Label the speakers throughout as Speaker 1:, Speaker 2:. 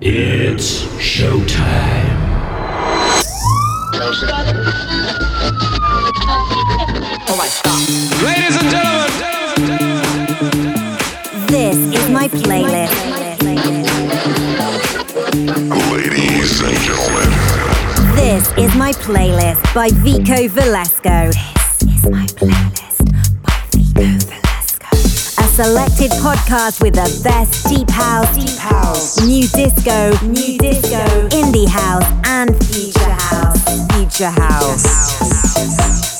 Speaker 1: It's showtime. Oh my god.
Speaker 2: Ladies and gentlemen,
Speaker 3: This is my playlist.
Speaker 4: Ladies and gentlemen,
Speaker 3: This is my playlist by Vico Valesco. This is my playlist selected podcast with the best deep house, deep house, new disco, nu-disco, indie house, and future house, future house. Vico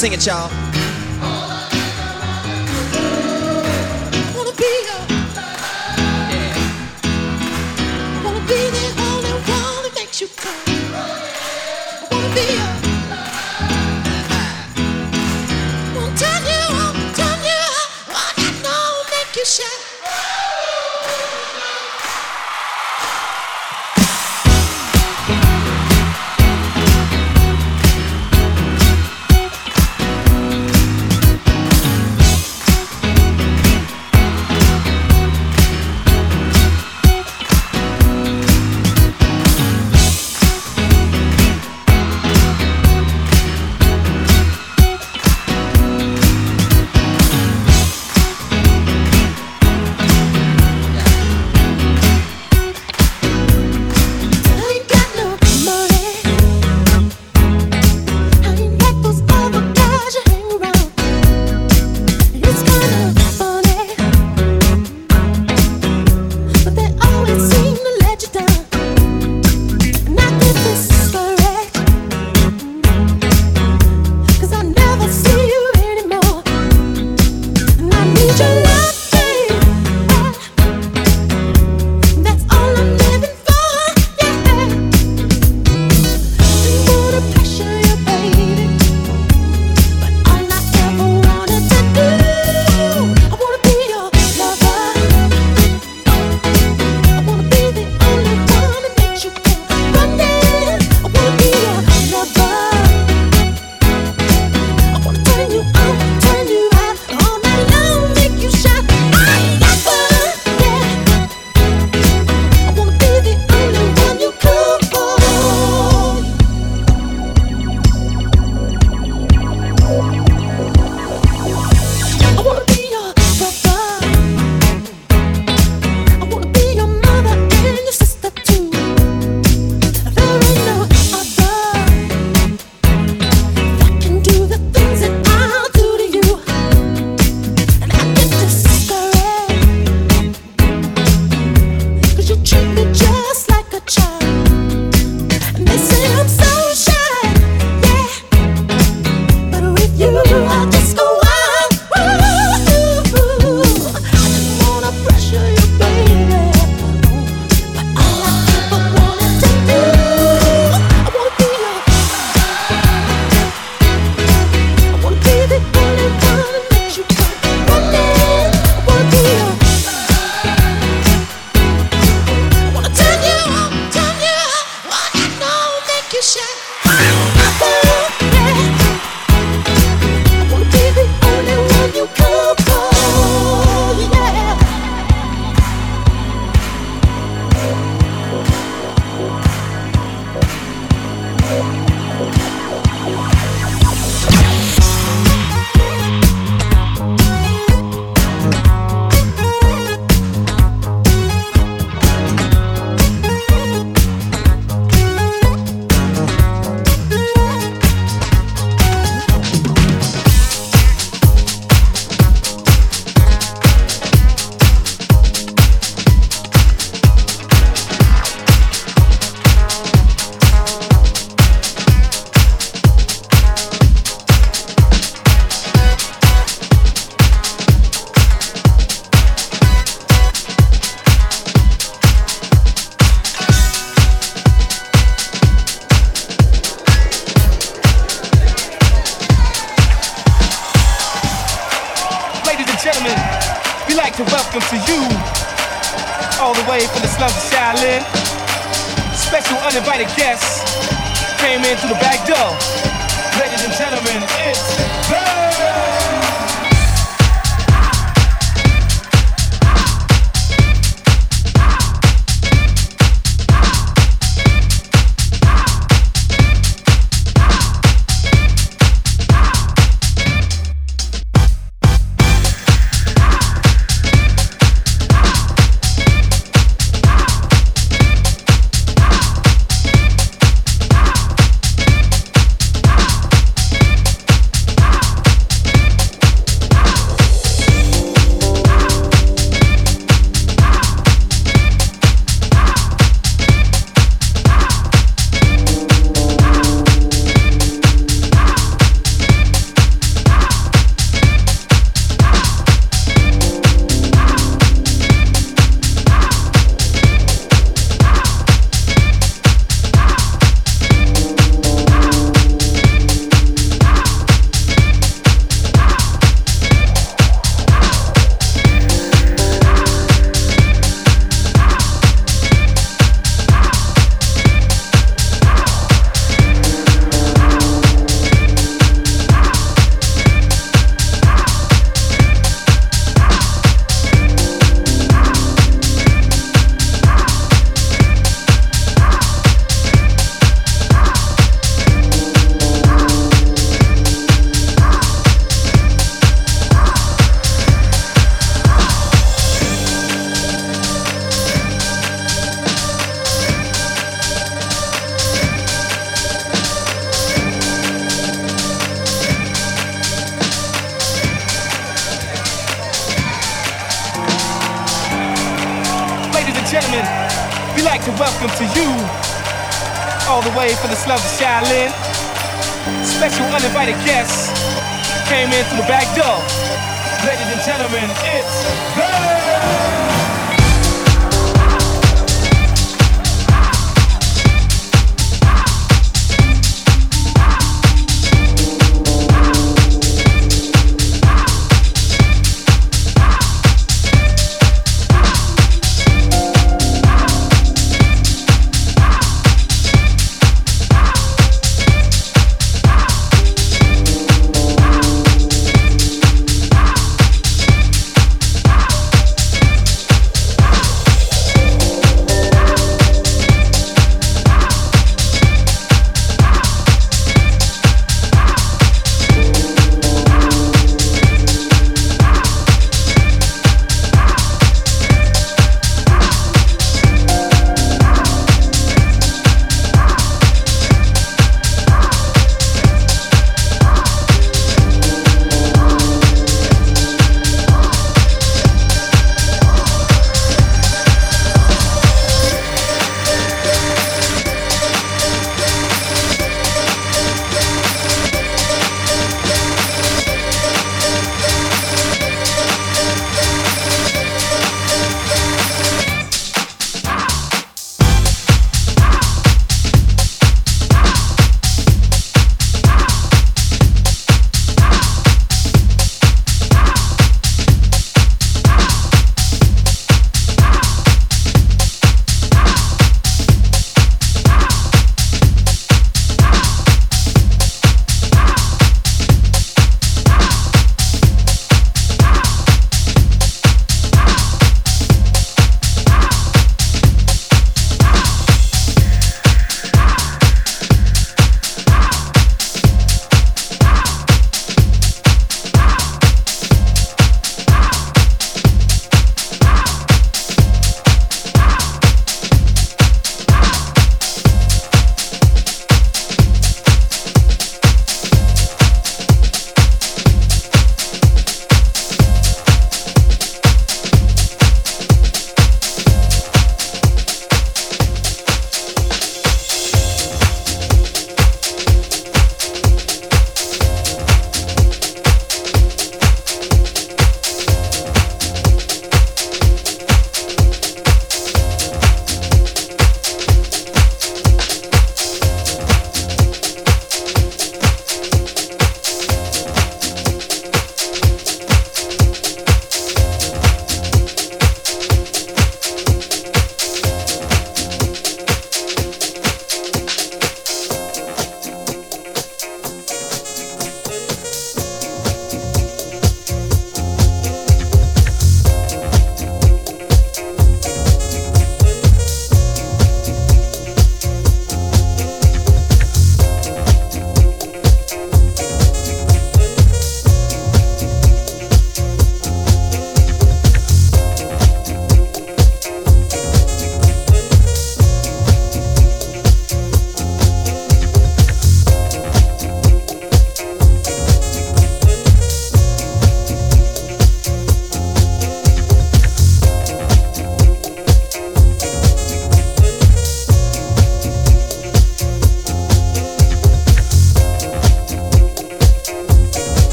Speaker 2: sing it, y'all.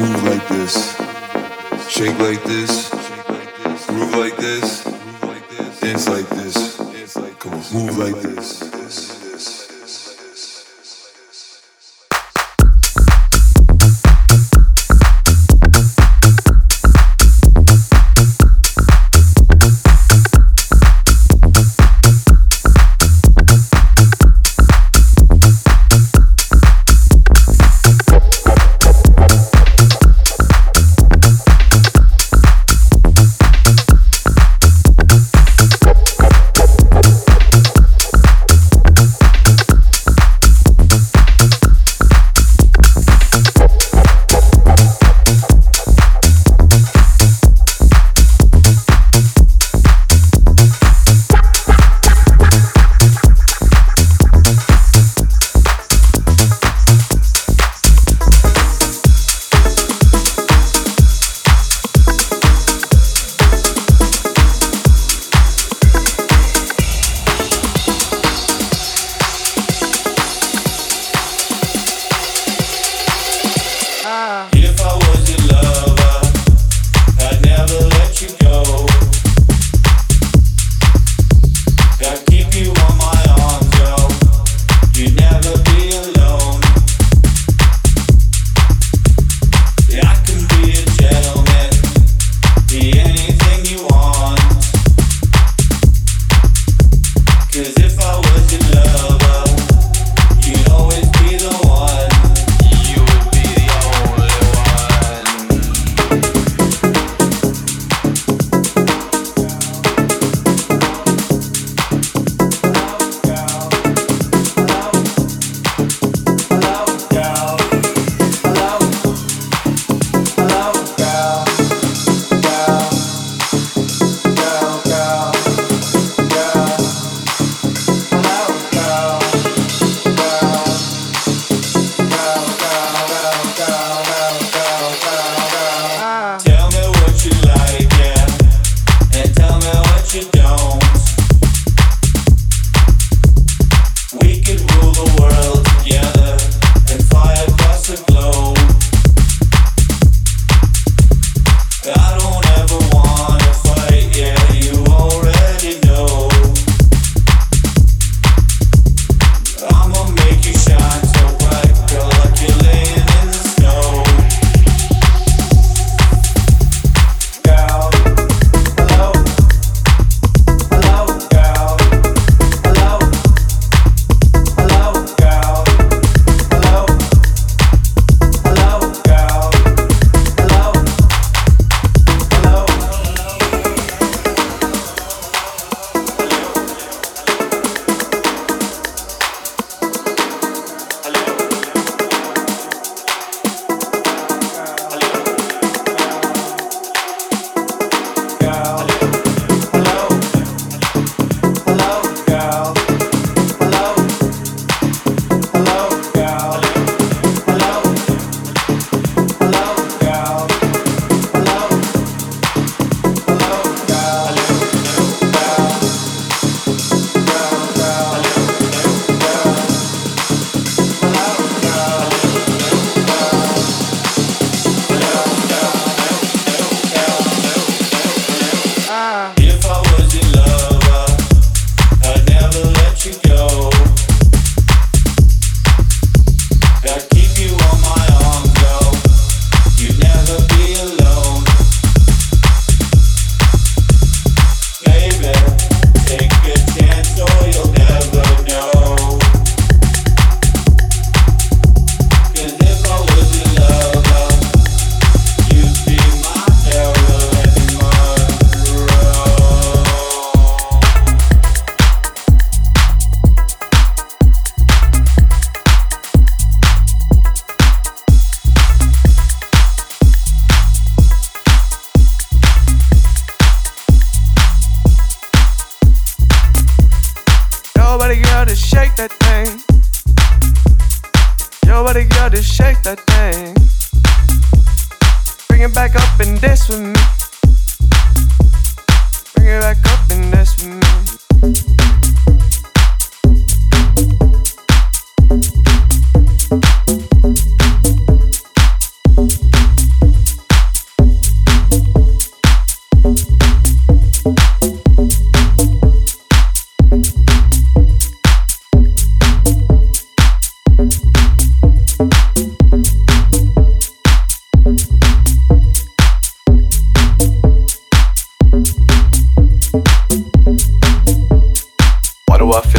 Speaker 5: Move like this, shake like this, groove like this, dance like this. Come on, move like this.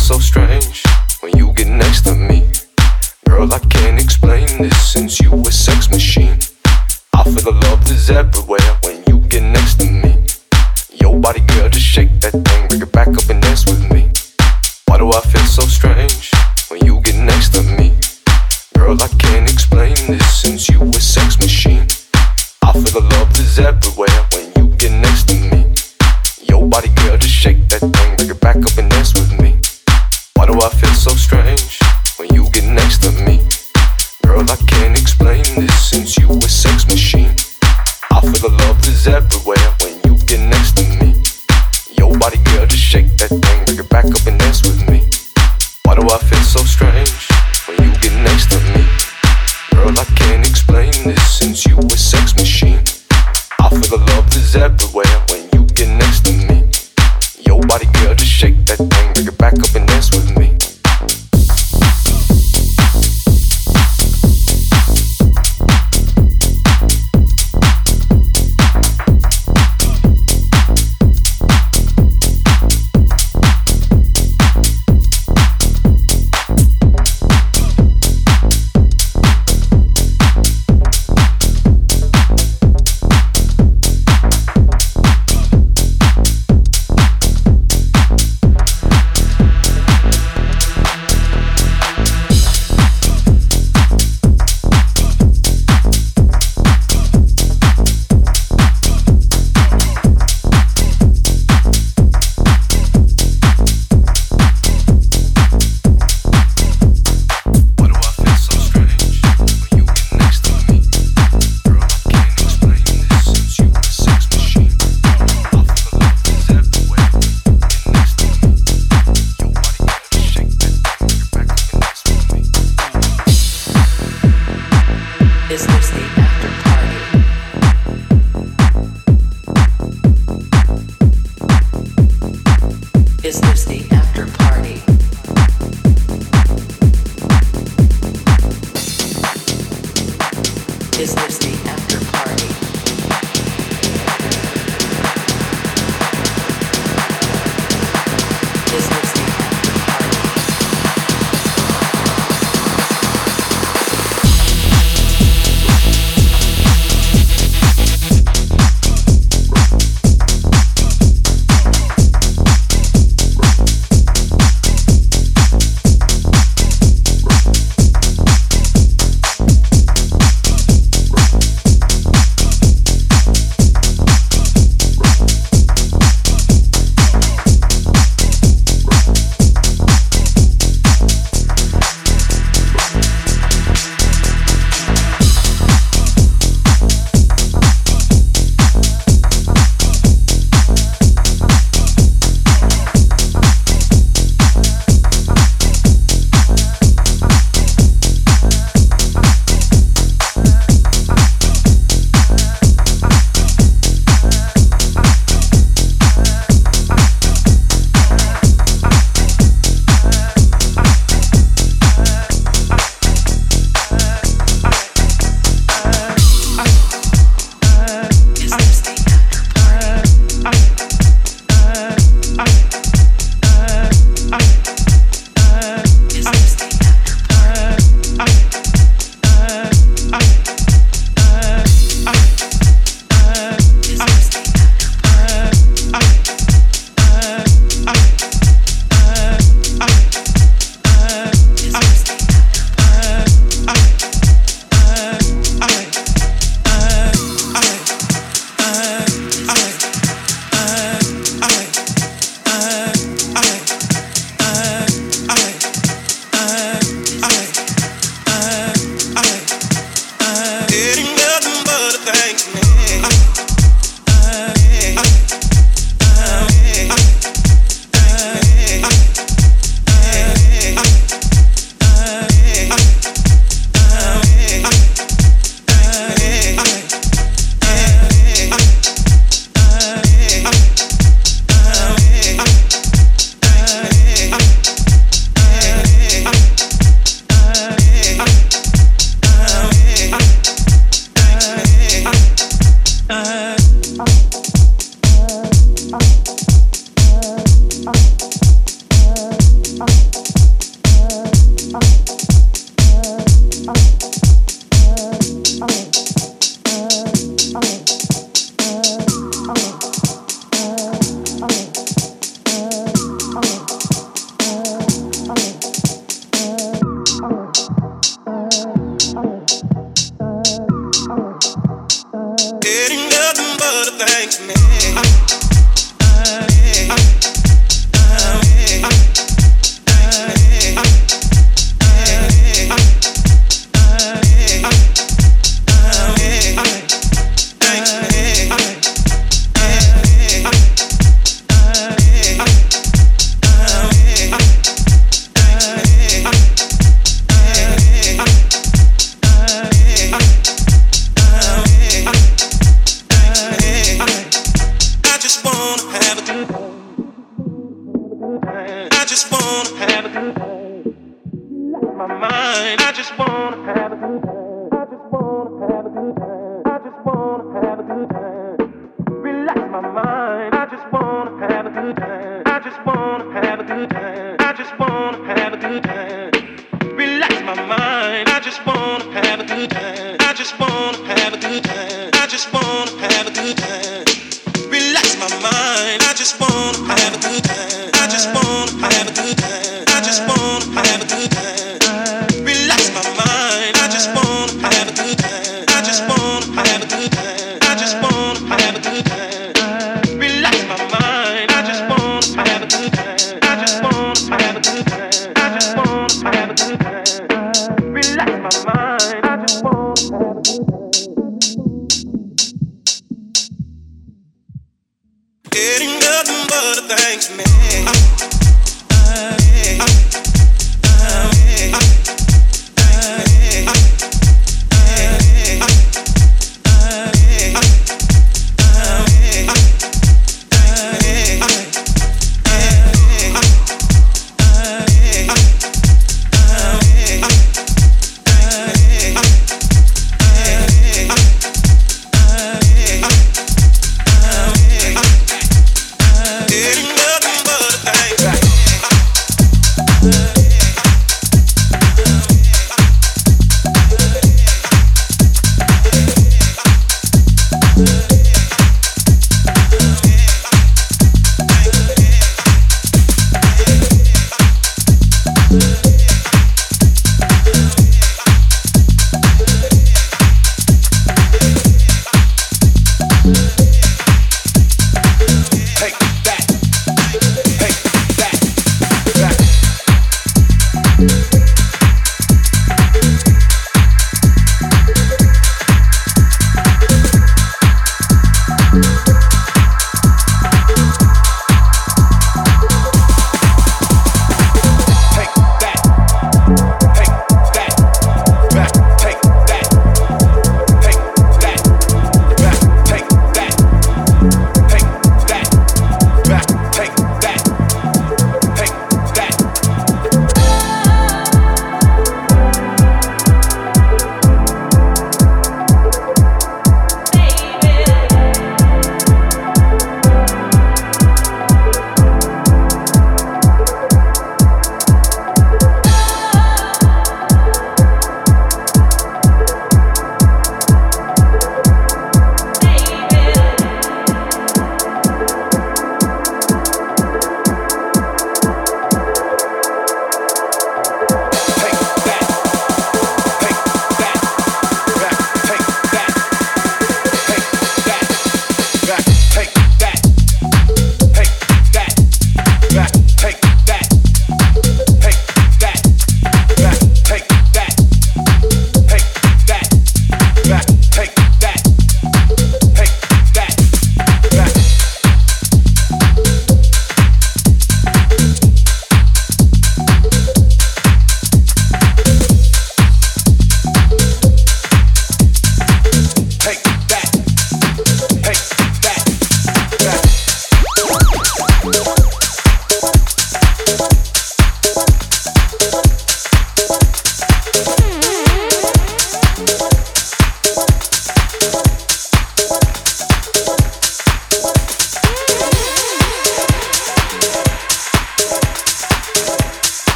Speaker 6: so strange when you get next to me. Girl, I can't explain this since you a sex machine. I feel the love is everywhere when you get next to me. Your body, girl, just shake that thing.